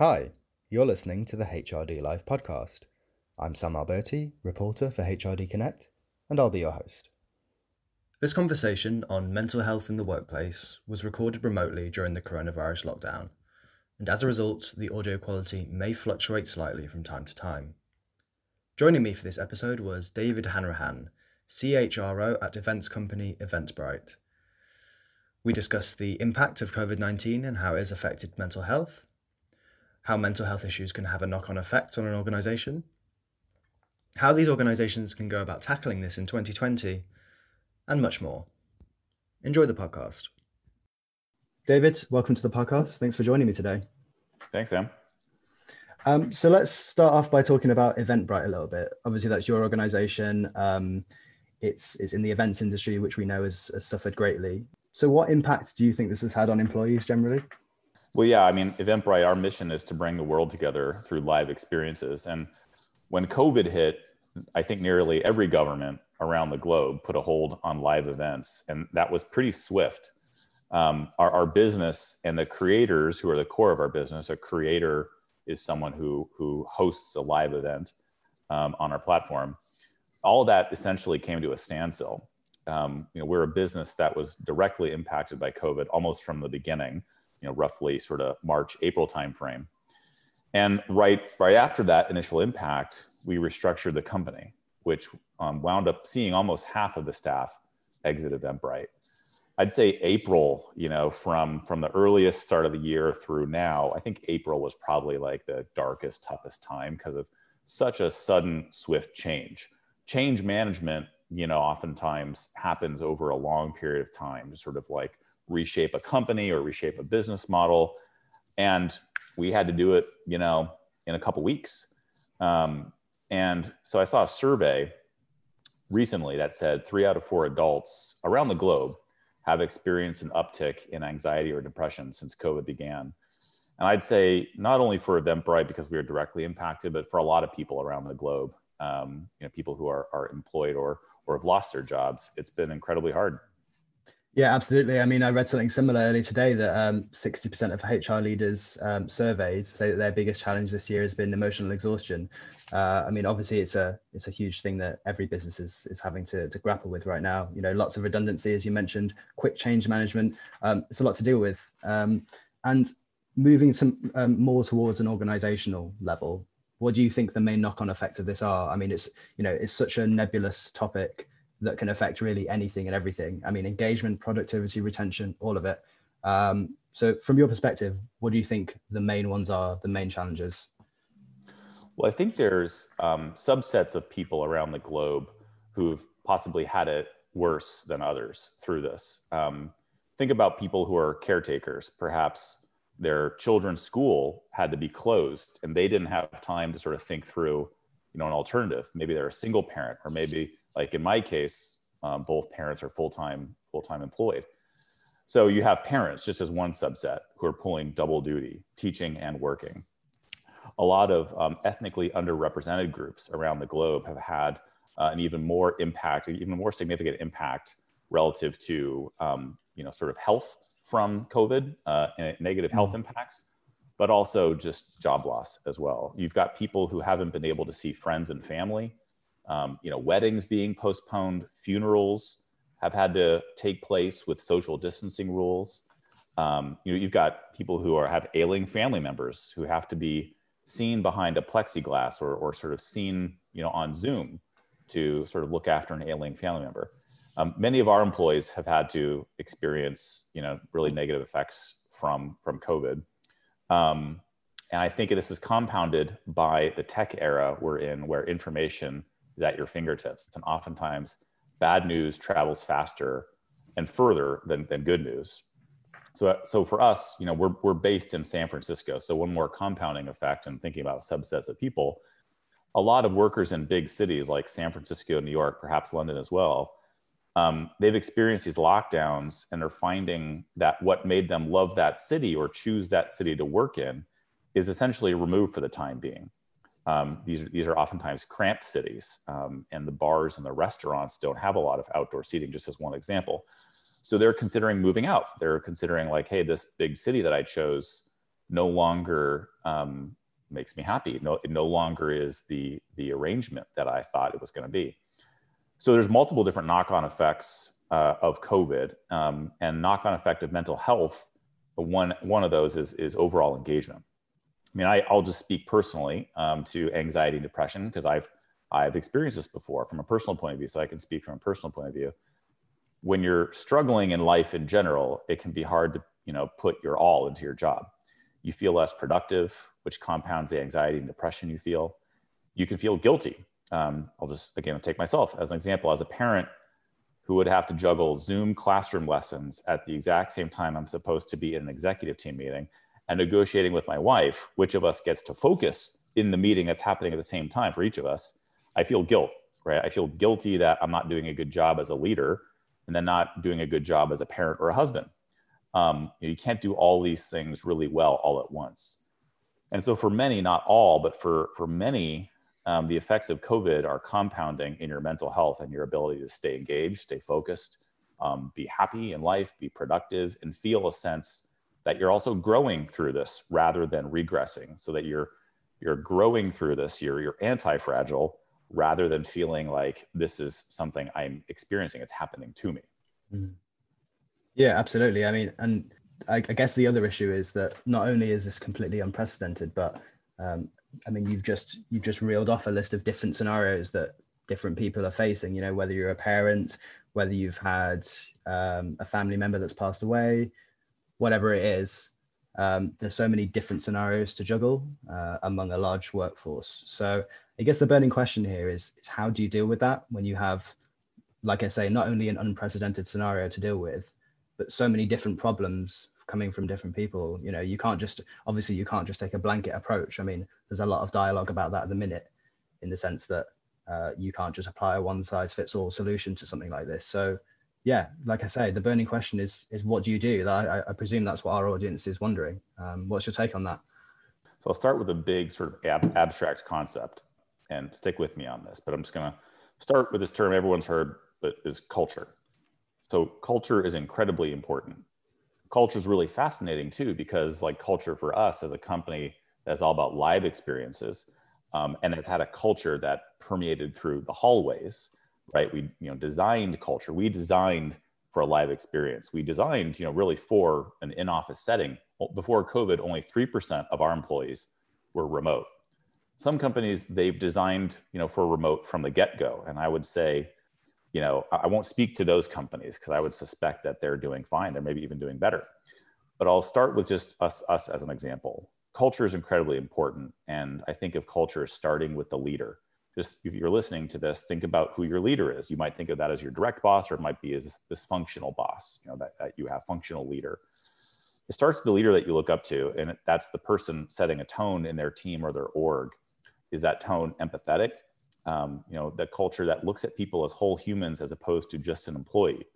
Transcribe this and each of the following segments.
Hi, you're listening to the HRD Live podcast. I'm Sam Alberti, reporter for HRD Connect, and I'll be your host. This conversation on mental health in the workplace was recorded remotely during the coronavirus lockdown, and as a result, the audio quality may fluctuate slightly from time to time. Joining me for this episode was David Hanrahan, CHRO at events company Eventbrite. We discussed the impact of COVID 19 and how it has affected mental health, how mental health issues can have a knock on effect on an organisation, how these organisations can go about tackling this in 2020, and much more. Enjoy the podcast. David, welcome to the podcast. Thanks for joining me today. Thanks, Sam. Um, so let's start off by talking about Eventbrite a little bit. Obviously, that's your organisation. Um, it's it's in the events industry, which we know has, has suffered greatly. So, what impact do you think this has had on employees generally? Well, yeah, I mean, Eventbrite, our mission is to bring the world together through live experiences. And when COVID hit, I think nearly every government around the globe put a hold on live events, and that was pretty swift. Um, our, our business and the creators who are the core of our business, a creator is someone who who hosts a live event um, on our platform. All that essentially came to a standstill. Um, you know, we're a business that was directly impacted by COVID almost from the beginning. You know, roughly sort of March, April timeframe. And right right after that initial impact, we restructured the company, which um, wound up seeing almost half of the staff exit Eventbrite. I'd say April, you know, from from the earliest start of the year through now, I think April was probably like the darkest, toughest time because of such a sudden, swift change. Change management, you know, oftentimes happens over a long period of time sort of like reshape a company or reshape a business model. And we had to do it, you know, in a couple weeks. Um, and so I saw a survey recently that said three out of four adults around the globe have experienced an uptick in anxiety or depression since COVID began. And I'd say not only for Eventbrite because we are directly impacted, but for a lot of people around the globe, um, you know, people who are, are employed or, or have lost their jobs, it's been incredibly hard. Yeah, absolutely. I mean, I read something similar earlier today that um, 60% of HR leaders um, surveyed say that their biggest challenge this year has been emotional exhaustion. Uh, I mean, obviously, it's a it's a huge thing that every business is is having to, to grapple with right now. You know, lots of redundancy, as you mentioned, quick change management. Um, it's a lot to deal with, um, and moving to um, more towards an organizational level. What do you think the main knock-on effects of this are? I mean, it's you know, it's such a nebulous topic that can affect really anything and everything. I mean, engagement, productivity, retention, all of it. Um, so, from your perspective, what do you think the main ones are, the main challenges? Well, I think there's um, subsets of people around the globe who've possibly had it worse than others through this. Um, think about people who are caretakers. Perhaps their children's school had to be closed and they didn't have time to sort of think through, you know, an alternative. Maybe they're a single parent, or maybe like in my case, um, both parents are full-time full-time employed. So you have parents just as one subset who are pulling double duty, teaching and working. A lot of um, ethnically underrepresented groups around the globe have had uh, an even more impact, even more significant impact relative to um, you know sort of health from COVID, uh, and negative health mm-hmm. impacts, but also just job loss as well. You've got people who haven't been able to see friends and family um, you know, weddings being postponed, funerals have had to take place with social distancing rules. Um, you know, you've got people who are have ailing family members who have to be seen behind a plexiglass or, or sort of seen, you know, on Zoom to sort of look after an ailing family member. Um, many of our employees have had to experience, you know, really negative effects from from COVID. Um, and I think this is compounded by the tech era we're in, where information is at your fingertips. And oftentimes, bad news travels faster and further than, than good news. So, so for us, you know, we're, we're based in San Francisco. So one more compounding effect and thinking about subsets of people, a lot of workers in big cities like San Francisco, New York, perhaps London as well, um, they've experienced these lockdowns and are finding that what made them love that city or choose that city to work in is essentially removed for the time being. Um, these, these are oftentimes cramped cities, um, and the bars and the restaurants don't have a lot of outdoor seating, just as one example. So they're considering moving out. They're considering, like, hey, this big city that I chose, no longer um, makes me happy. No, it no longer is the the arrangement that I thought it was going to be. So there's multiple different knock-on effects uh, of COVID um, and knock-on effect of mental health. One one of those is is overall engagement. I mean, I, will just speak personally um, to anxiety and depression because I've I've experienced this before from a personal point of view, so I can speak from a personal point of view. When you're struggling in life in general, it can be hard to you know put your all into your job. You feel less productive, which compounds the anxiety and depression you feel. You can feel guilty. Um, I'll just again take myself as an example. As a parent who would have to juggle Zoom classroom lessons at the exact same time I'm supposed to be in an executive team meeting and negotiating with my wife, which of us gets to focus in the meeting that's happening at the same time for each of us, I feel guilt, right? I feel guilty that I'm not doing a good job as a leader and then not doing a good job as a parent or a husband. Um, you, can't do all these things really well all at once. And so for many, not all, but for, for many, um, the effects of COVID are compounding in your mental health and your ability to stay engaged, stay focused, um, be happy in life, be productive, and feel a sense that you're also growing through this rather than regressing, so that you're you're growing through this. You're you're anti-fragile rather than feeling like this is something I'm experiencing. It's happening to me. Mm. Yeah, absolutely. I mean, and I, I, guess the other issue is that not only is this completely unprecedented, but um, I mean, you've just you've just reeled off a list of different scenarios that different people are facing. You know, whether you're a parent, whether you've had um, a family member that's passed away, whatever it is. Um, there's so many different scenarios to juggle uh, among a large workforce. So I guess the burning question here is, is how do you deal with that when you have, like I say, not only an unprecedented scenario to deal with, but so many different problems coming from different people. You know, you can't just obviously you can't just take a blanket approach. I mean, there's a lot of dialogue about that at the minute, in the sense that uh, you can't just apply a one size fits all solution to something like this. So yeah, like I say, the burning question is is what do you do? I, I presume that's what our audience is wondering. Um, what's your take on that? So I'll start with a big sort of ab- abstract concept, and stick with me on this. But I'm just going to start with this term everyone's heard, but is culture. So culture is incredibly important. Culture is really fascinating too, because like culture for us as a company that's all about live experiences, um, and it's had a culture that permeated through the hallways right? We you know designed culture. We designed for a live experience. We designed you know really for an in-office setting. Before COVID, only three percent of our employees were remote. Some companies they've designed you know for remote from the get-go, and I would say, you know, I won't speak to those companies because I would suspect that they're doing fine. They're maybe even doing better. But I'll start with just us us as an example. Culture is incredibly important, and I think of culture as starting with the leader just if you're listening to this, think about who your leader is. You might think of that as your direct boss, or it might be as this, functional boss, you know, that, that you have functional leader. It starts with the leader that you look up to, and that's the person setting a tone in their team or their org. Is that tone empathetic? Um, you know, the culture that looks at people as whole humans as opposed to just an employee.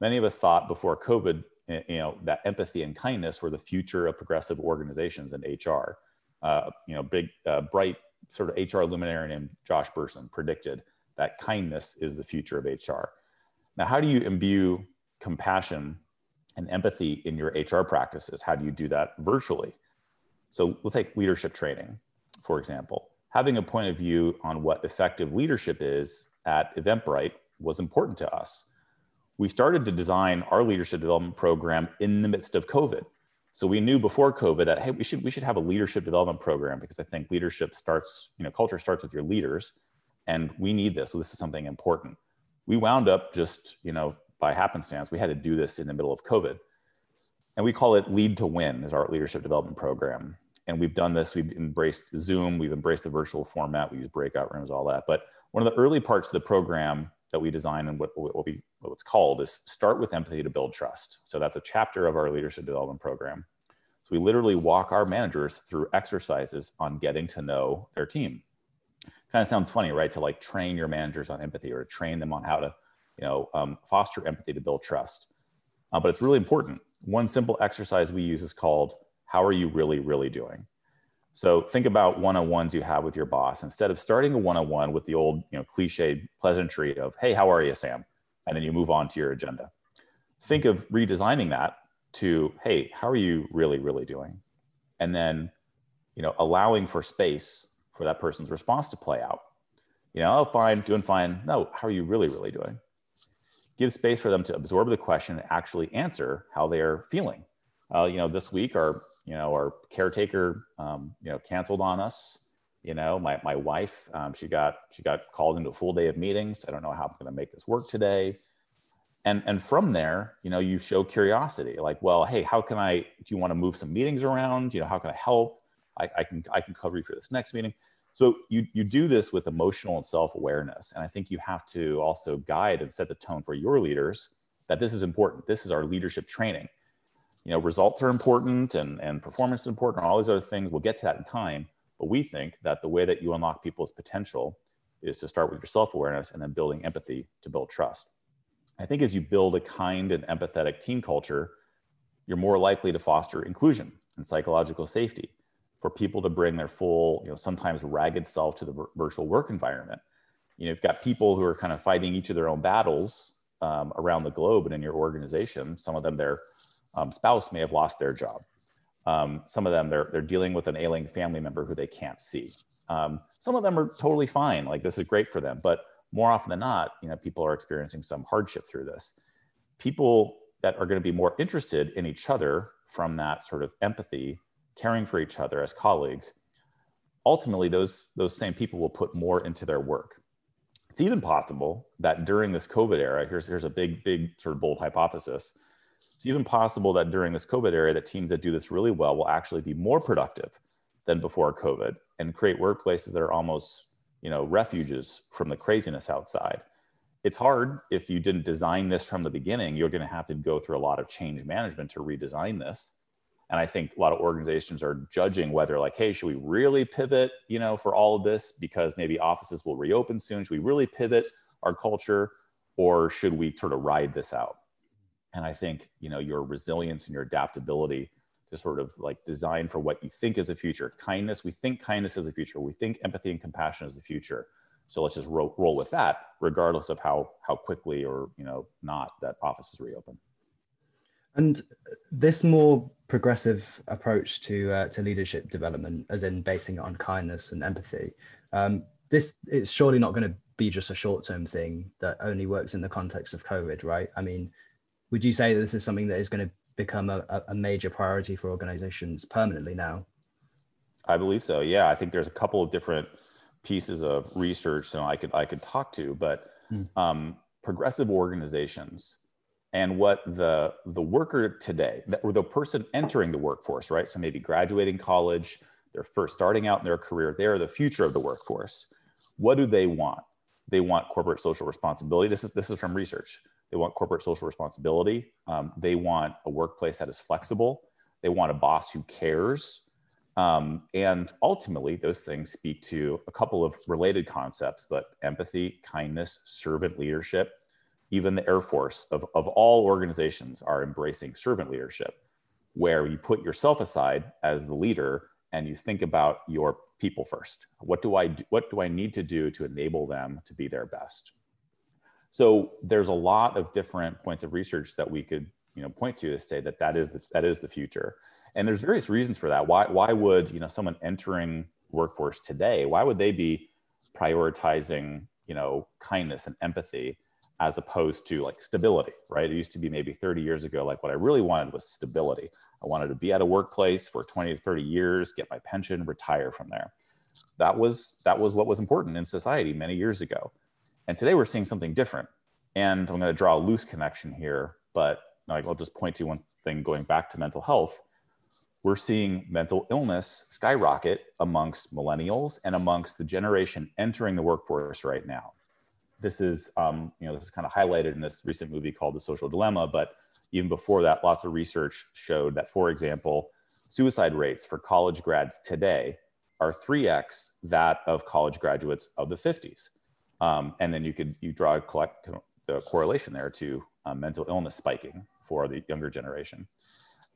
Many of us thought before COVID, you know, that empathy and kindness were the future of progressive organizations and HR. Uh, you know, big, uh, bright sort of HR luminary named Josh Bersin predicted that kindness is the future of HR. Now, how do you imbue compassion and empathy in your HR practices? How do you do that virtually? So let's take leadership training, for example. Having a point of view on what effective leadership is at Eventbrite was important to us. We started to design our leadership development program in the midst of COVID. So we knew before COVID that hey, we should we should have a leadership development program because I think leadership starts, you know, culture starts with your leaders, and we need this. So this is something important. We wound up just, you know, by happenstance, we had to do this in the middle of COVID, and we call it Lead to Win is our leadership development program. And we've done this. We've embraced Zoom. We've embraced the virtual format. We use breakout rooms, all that. But one of the early parts of the program that we design and what, what we what's called is start with empathy to build trust. So that's a chapter of our leadership development program. So we literally walk our managers through exercises on getting to know their team. Kind of sounds funny, right? To like train your managers on empathy or to train them on how to, you know, um, foster empathy to build trust. Uh, but it's really important. One simple exercise we use is called "How are you really, really doing?" So think about one-on-ones you have with your boss. Instead of starting a one-on-one with the old, you know, cliched pleasantry of, "Hey, how are you, Sam?" and then you move on to your agenda. Think of redesigning that to, "Hey, how are you really, really doing?" and then you know allowing for space for that person's response to play out you know oh fine doing fine no how are you really really doing give space for them to absorb the question and actually answer how they're feeling uh, you know this week our you know our caretaker um, you know canceled on us. You know my, my wife um, she got she got called into a full day of meetings. I don't know how i'm going to make this work today. And and from there you know you show curiosity like well hey how can i do you want to move some meetings around? You know how can i help? I, I can i can cover you for this next meeting. So you you do this with emotional and self-awareness. And i think you have to also guide and set the tone for your leaders that this is important. This is our leadership training you know results are important and and performance is important and all these other things we'll get to that in time but we think that the way that you unlock people's potential is to start with your self-awareness and then building empathy to build trust I think as you build a kind and empathetic team culture, you're more likely to foster inclusion and psychological safety for people to bring their full, you know, sometimes ragged self to the virtual work environment. You know, you've got people who are kind of fighting each of their own battles um, around the globe and in your organization. Some of them, their um, spouse may have lost their job. Um, some of them, they're, they're dealing with an ailing family member who they can't see. Um, some of them are totally fine. Like this is great for them, but more often than not, you know, people are experiencing some hardship through this. People that are going to be more interested in each other from that sort of empathy, caring for each other as colleagues, ultimately those those same people will put more into their work. It's even possible that during this COVID era, here's here's a big big sort of bold hypothesis. It's even possible that during this COVID era, that teams that do this really well will actually be more productive than before COVID and create workplaces that are almost you know refuges from the craziness outside. It's hard. If you didn't design this from the beginning you're going to have to go through a lot of change management to redesign this. And i think a lot of organizations are judging whether like hey should we really pivot you know for all of this because maybe offices will reopen soon? Should we really pivot our culture or should we sort of ride this out and i think you know your resilience and your adaptability to sort of like design for what you think is the future. Kindness, we think kindness is the future. We think empathy and compassion is the future. So let's just roll, roll with that, regardless of how how quickly or you know not that offices reopen. And this more progressive approach to uh, to leadership development, as in basing it on kindness and empathy, um, this it's surely not going to be just a short term thing that only works in the context of COVID, right? I mean, would you say that this is something that is going to become a, a major priority for organizations permanently now? I believe so. Yeah, I think there's a couple of different pieces of research that I could I could talk to, but hmm. um, progressive organizations and what the the worker today, or the person entering the workforce, right? So maybe graduating college, they're first starting out in their career, they're the future of the workforce. What do they want? They want corporate social responsibility. This is this is from research. They want corporate social responsibility. Um, they want a workplace that is flexible. They want a boss who cares. Um, and ultimately, those things speak to a couple of related concepts, but empathy, kindness, servant leadership. Even the Air Force of, of all organizations are embracing servant leadership, where you put yourself aside as the leader and you think about your people first. What do I do, what do I need to do to enable them to be their best? So there's a lot of different points of research that we could you know point to to say that that is the, that is the future. And there's various reasons for that. Why why would you know someone entering workforce today? Why would they be prioritizing you know kindness and empathy as opposed to like stability, right? It used to be maybe 30 years ago, like what I really wanted was stability. I wanted to be at a workplace for 20 to 30 years, get my pension, retire from there. That was that was what was important in society many years ago. And today we're seeing something different. And I'm going to draw a loose connection here, but like I'll just point to one thing going back to mental health. We're seeing mental illness skyrocket amongst millennials and amongst the generation entering the workforce right now. This is, um, you know, this is kind of highlighted in this recent movie called The Social Dilemma. But even before that, lots of research showed that, for example, suicide rates for college grads today are 3x that of college graduates of the 50s. Um, and then you could you draw collect, the correlation there to uh, mental illness spiking for the younger generation.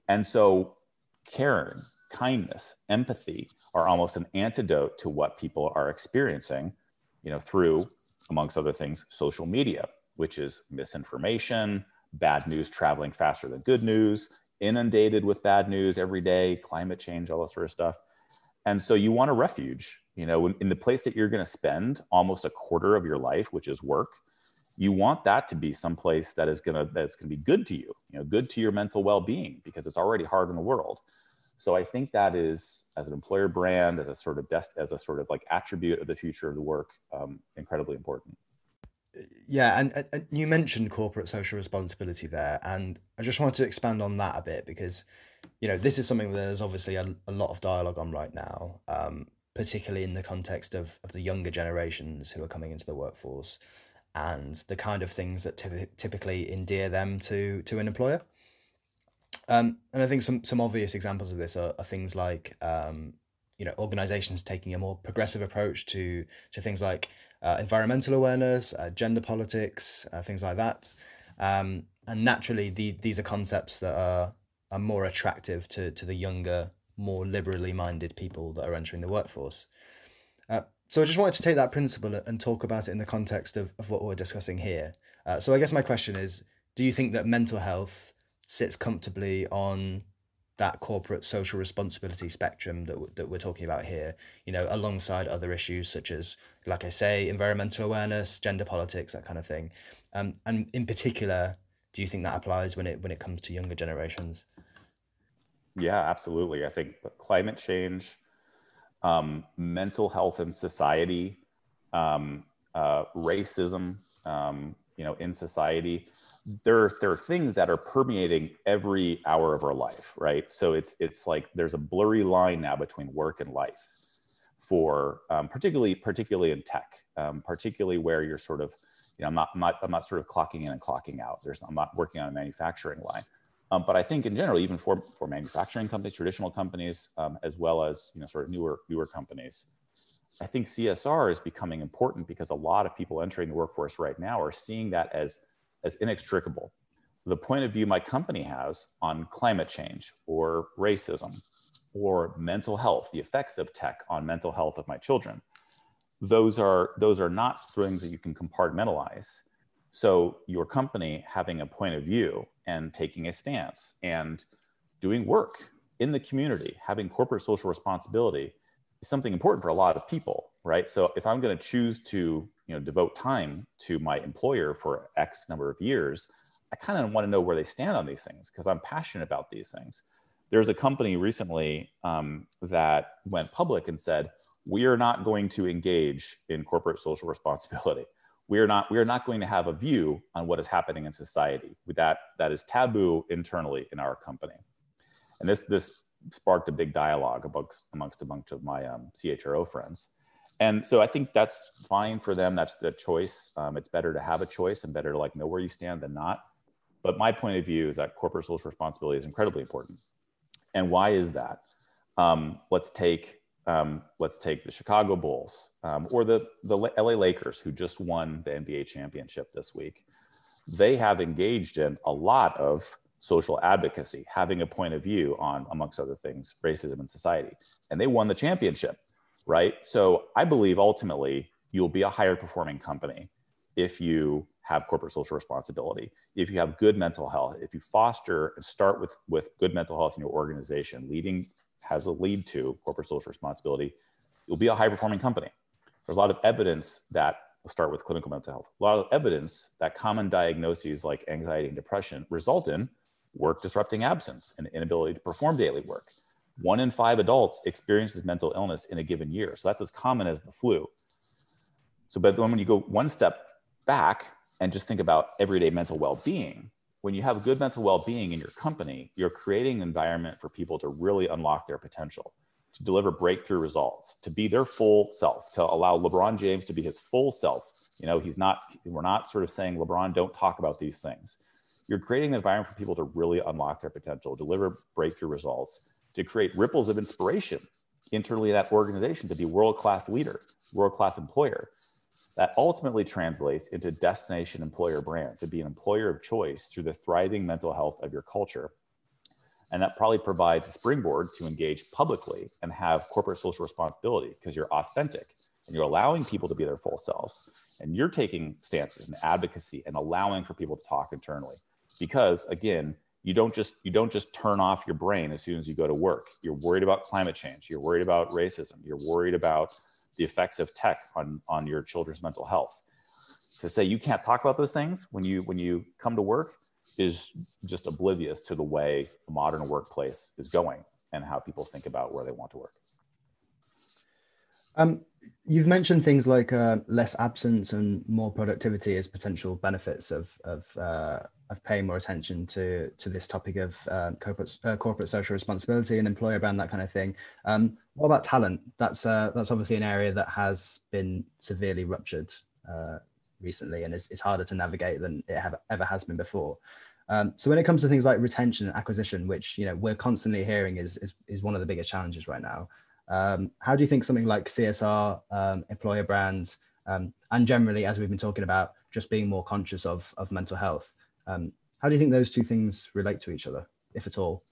And so caring, kindness, empathy are almost an antidote to what people are experiencing, you know, through, amongst other things, social media, which is misinformation, bad news traveling faster than good news, inundated with bad news every day, climate change, all that sort of stuff. And so you want a refuge, you know, in the place that you're going to spend almost a quarter of your life, which is work. You want that to be someplace that is going to that's going to be good to you, you know, good to your mental well-being because it's already hard in the world. So I think that is, as an employer brand, as a sort of dest- as a sort of like attribute of the future of the work, um, incredibly important. Yeah, and, and, you mentioned corporate social responsibility there, and I just wanted to expand on that a bit because, you know, this is something that there's obviously a, a lot of dialogue on right now, um, particularly in the context of of the younger generations who are coming into the workforce, and the kind of things that typically endear them to to an employer. Um, and I think some some obvious examples of this are, are things like um, you know organizations taking a more progressive approach to to things like uh, environmental awareness, uh, gender politics, uh, things like that. Um, and naturally, the, these are concepts that are are more attractive to to the younger, more liberally minded people that are entering the workforce. Uh, so I just wanted to take that principle and talk about it in the context of, of what we're discussing here. Uh, so I guess my question is, do you think that mental health sits comfortably on that corporate social responsibility spectrum that, w- that we're talking about here, you know, alongside other issues such as, like I say, environmental awareness, gender politics, that kind of thing. Um, and in particular, do you think that applies when it when it comes to younger generations? Yeah, absolutely. I think climate change, um, mental health in society, um, uh, racism, um, you know, in society, there there are things that are permeating every hour of our life right? So it's it's like there's a blurry line now between work and life for um, particularly particularly in tech um, particularly where you're sort of you know I'm not, I'm not i'm not sort of clocking in and clocking out. There's i'm not working on a manufacturing line um, but i think in general even for for manufacturing companies traditional companies um, as well as you know sort of newer newer companies i think csr is becoming important because a lot of people entering the workforce right now are seeing that as as inextricable. The point of view my company has on climate change or racism or mental health, the effects of tech on mental health of my children, those are, those are not things that you can compartmentalize. So your company having a point of view and taking a stance and doing work in the community, having corporate social responsibility is something important for a lot of people, right? So if I'm going to choose to you know devote time to my employer for x number of years i kind of want to know where they stand on these things because i'm passionate about these things. There's a company recently um, that went public and said we are not going to engage in corporate social responsibility we are not we are not going to have a view on what is happening in society that that is taboo internally in our company and this this sparked a big dialogue amongst amongst a bunch of my um, chro friends and so I think that's fine for them. That's the choice. Um, it's better to have a choice and better to like know where you stand than not. But my point of view is that corporate social responsibility is incredibly important. And why is that? Um, let's take um, let's take the Chicago Bulls um, or the the LA Lakers who just won the NBA championship this week. They have engaged in a lot of social advocacy, having a point of view on, amongst other things, racism in society, and they won the championship right? So I believe ultimately you'll be a higher performing company if you have corporate social responsibility, if you have good mental health, if you foster and start with, with good mental health in your organization, leading has a lead to corporate social responsibility, you'll be a high performing company. There's a lot of evidence that we'll start with clinical mental health. A lot of evidence that common diagnoses like anxiety and depression result in work disrupting absence and inability to perform daily work one in five adults experiences mental illness in a given year. So that's as common as the flu. So, but when you go one step back and just think about everyday mental well being, when you have good mental well being in your company, you're creating an environment for people to really unlock their potential, to deliver breakthrough results, to be their full self, to allow LeBron James to be his full self. You know, he's not, we're not sort of saying, LeBron, don't talk about these things. You're creating an environment for people to really unlock their potential, deliver breakthrough results, to create ripples of inspiration internally in that organization to be world-class leader, world-class employer. That ultimately translates into destination employer brand, to be an employer of choice through the thriving mental health of your culture. And that probably provides a springboard to engage publicly and have corporate social responsibility because you're authentic and you're allowing people to be their full selves. And you're taking stances and advocacy and allowing for people to talk internally. Because again, you don't just you don't just turn off your brain as soon as you go to work you're worried about climate change you're worried about racism you're worried about the effects of tech on on your children's mental health. To say you can't talk about those things when you when you come to work is just oblivious to the way the modern workplace is going and how people think about where they want to work. Um, you've mentioned things like uh, less absence and more productivity as potential benefits of of uh, of paying more attention to to this topic of uh, corporate uh, corporate social responsibility and employer brand that kind of thing. Um, what about talent? That's uh, that's obviously an area that has been severely ruptured uh, recently and is harder to navigate than it have, ever has been before. Um, so when it comes to things like retention and acquisition, which you know we're constantly hearing is is, is one of the biggest challenges right now. Um, how do you think something like CSR, um, employer brands, um, and generally, as we've been talking about, just being more conscious of of mental health, um, how do you think those two things relate to each other, if at all?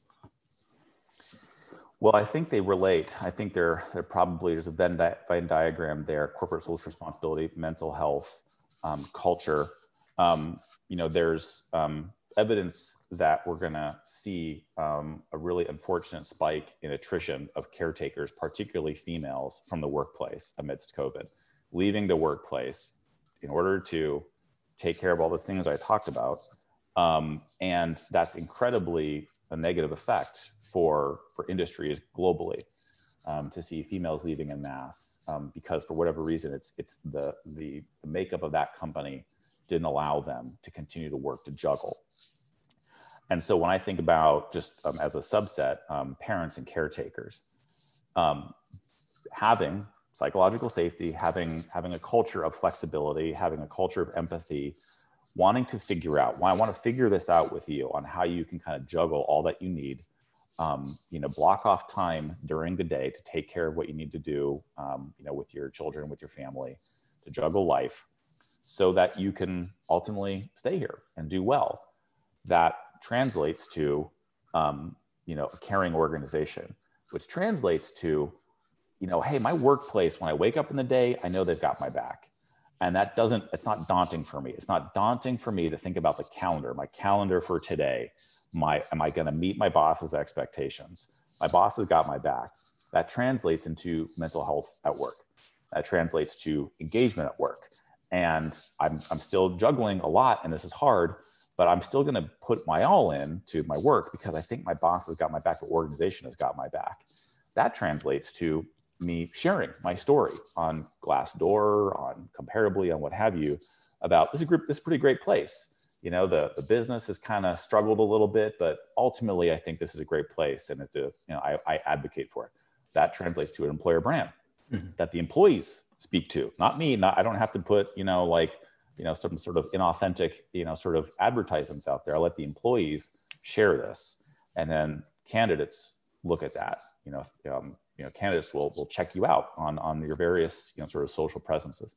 Well, I think they relate. I think they're, they're probably, there's a Venn, di- Venn diagram there, corporate social responsibility, mental health, um, culture. Um, you know, there's um, evidence that we're going to see um, a really unfortunate spike in attrition of caretakers, particularly females, from the workplace amidst COVID, leaving the workplace in order to take care of all those things I talked about um, and that's incredibly a negative effect for, for industries globally um, to see females leaving in mass um, because for whatever reason, it's, it's the, the, the makeup of that company didn't allow them to continue to work to juggle. And so when I think about just um, as a subset, um, parents and caretakers, um, having psychological safety, having having a culture of flexibility, having a culture of empathy, wanting to figure out why I want to figure this out with you on how you can kind of juggle all that you need. Um, you know, block off time during the day to take care of what you need to do, um, you know, with your children, with your family, to juggle life, so that you can ultimately stay here and do well. That translates to, um, you know, a caring organization, which translates to, you know, hey, my workplace when I wake up in the day, I know they've got my back and that doesn't it's not daunting for me. It's not daunting for me to think about the calendar my calendar for today. My am i going to meet my boss's expectations? My boss has got my back. That translates into mental health at work. That translates to engagement at work. And i'm, I'm still juggling a lot and this is hard but i'm still going to put my all in to my work because i think my boss has got my back. The organization has got my back. That translates to me sharing my story on Glassdoor, on Comparably, on what have you, about this is a group, this is a pretty great place. You know, the, the business has kind of struggled a little bit, but ultimately, I think this is a great place, and it's a, you know, I, I advocate for it. That translates to an employer brand mm-hmm. that the employees speak to, not me. Not I don't have to put, you know, like, you know, some sort of inauthentic, you know, sort of advertisements out there. I let the employees share this, and then candidates look at that. You know, um, you know candidates will will check you out on on your various you know sort of social presences.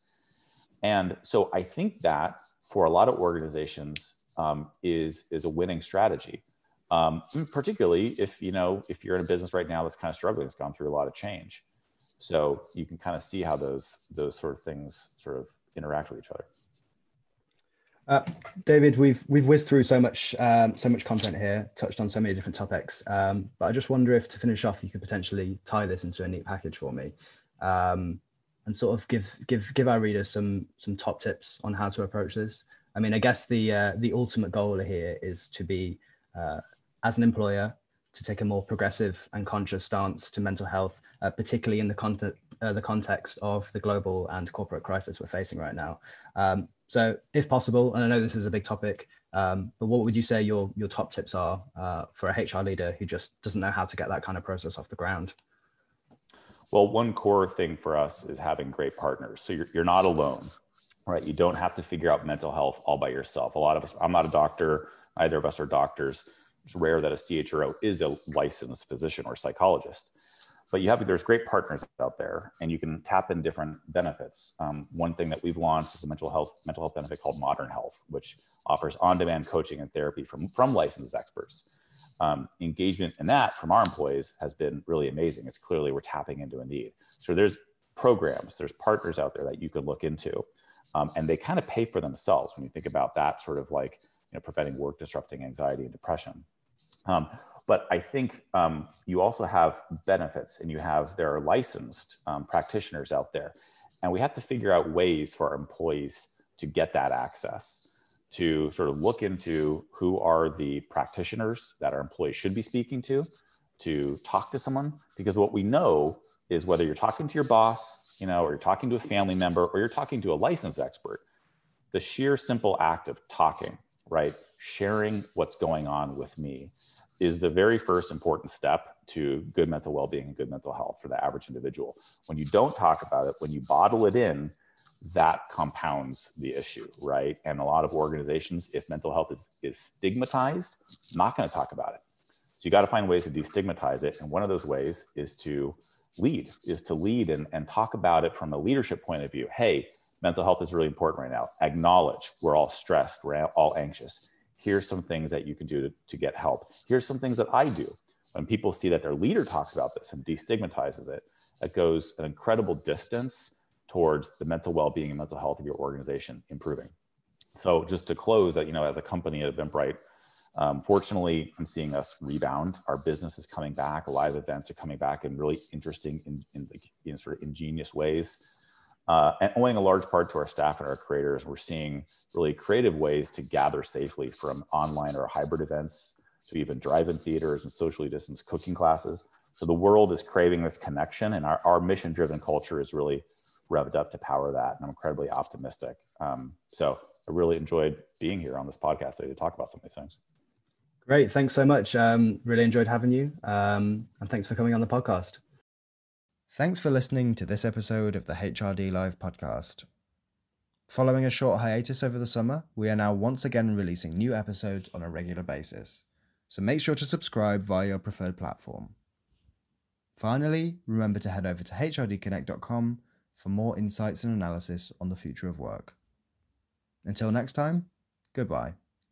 And so i think that for a lot of organizations um, is is a winning strategy. Um, particularly if you know if you're in a business right now that's kind of struggling it's gone through a lot of change. So you can kind of see how those those sort of things sort of interact with each other uh, David, we've we've whizzed through so much um, so much content here, touched on so many different topics. Um, but I just wonder if to finish off, you could potentially tie this into a neat package for me, um, and sort of give give give our readers some some top tips on how to approach this. I mean, I guess the uh, the ultimate goal here is to be uh, as an employer to take a more progressive and conscious stance to mental health, uh, particularly in the context uh, the context of the global and corporate crisis we're facing right now. Um, so, if possible, and I know this is a big topic, um, but what would you say your your top tips are uh, for a HR leader who just doesn't know how to get that kind of process off the ground? Well, one core thing for us is having great partners. So you're, you're not alone, right? You don't have to figure out mental health all by yourself. A lot of us, I'm not a doctor, neither of us are doctors. It's rare that a CHRO is a licensed physician or psychologist but you have there's great partners out there and you can tap in different benefits. Um, one thing that we've launched is a mental health mental health benefit called modern health which offers on-demand coaching and therapy from from licensed experts. Um, engagement in that from our employees has been really amazing. It's clearly we're tapping into a need. So there's programs there's partners out there that you can look into um, and they kind of pay for themselves when you think about that sort of like you know preventing work disrupting anxiety and depression. Um, but I think um, you also have benefits, and you have there are licensed um, practitioners out there, and we have to figure out ways for our employees to get that access, to sort of look into who are the practitioners that our employees should be speaking to, to talk to someone, because what we know is whether you're talking to your boss, you know, or you're talking to a family member, or you're talking to a licensed expert, the sheer simple act of talking, right, sharing what's going on with me is the very first important step to good mental well-being and good mental health for the average individual. When you don't talk about it when you bottle it in that compounds the issue right? And a lot of organizations if mental health is, is stigmatized not going to talk about it. So you got to find ways to destigmatize it and one of those ways is to lead is to lead and, and talk about it from a leadership point of view. Hey mental health is really important right now. Acknowledge we're all stressed we're all anxious here's some things that you can do to, to get help. Here's some things that I do. When people see that their leader talks about this and destigmatizes it, it goes an incredible distance towards the mental well-being and mental health of your organization improving. So just to close that, you know, as a company at Eventbrite, um, fortunately, I'm seeing us rebound. Our business is coming back. Live events are coming back in really interesting, in, in, in sort of ingenious ways uh, and owing a large part to our staff and our creators, we're seeing really creative ways to gather safely from online or hybrid events to even drive-in theaters and socially distanced cooking classes. So the world is craving this connection, and our, our mission-driven culture is really revved up to power that. And I'm incredibly optimistic. Um, so I really enjoyed being here on this podcast today to talk about some of these things. Great, thanks so much. Um, really enjoyed having you, um, and thanks for coming on the podcast. Thanks for listening to this episode of the HRD Live podcast. Following a short hiatus over the summer, we are now once again releasing new episodes on a regular basis, so make sure to subscribe via your preferred platform. Finally, remember to head over to hrdconnect.com for more insights and analysis on the future of work. Until next time, goodbye.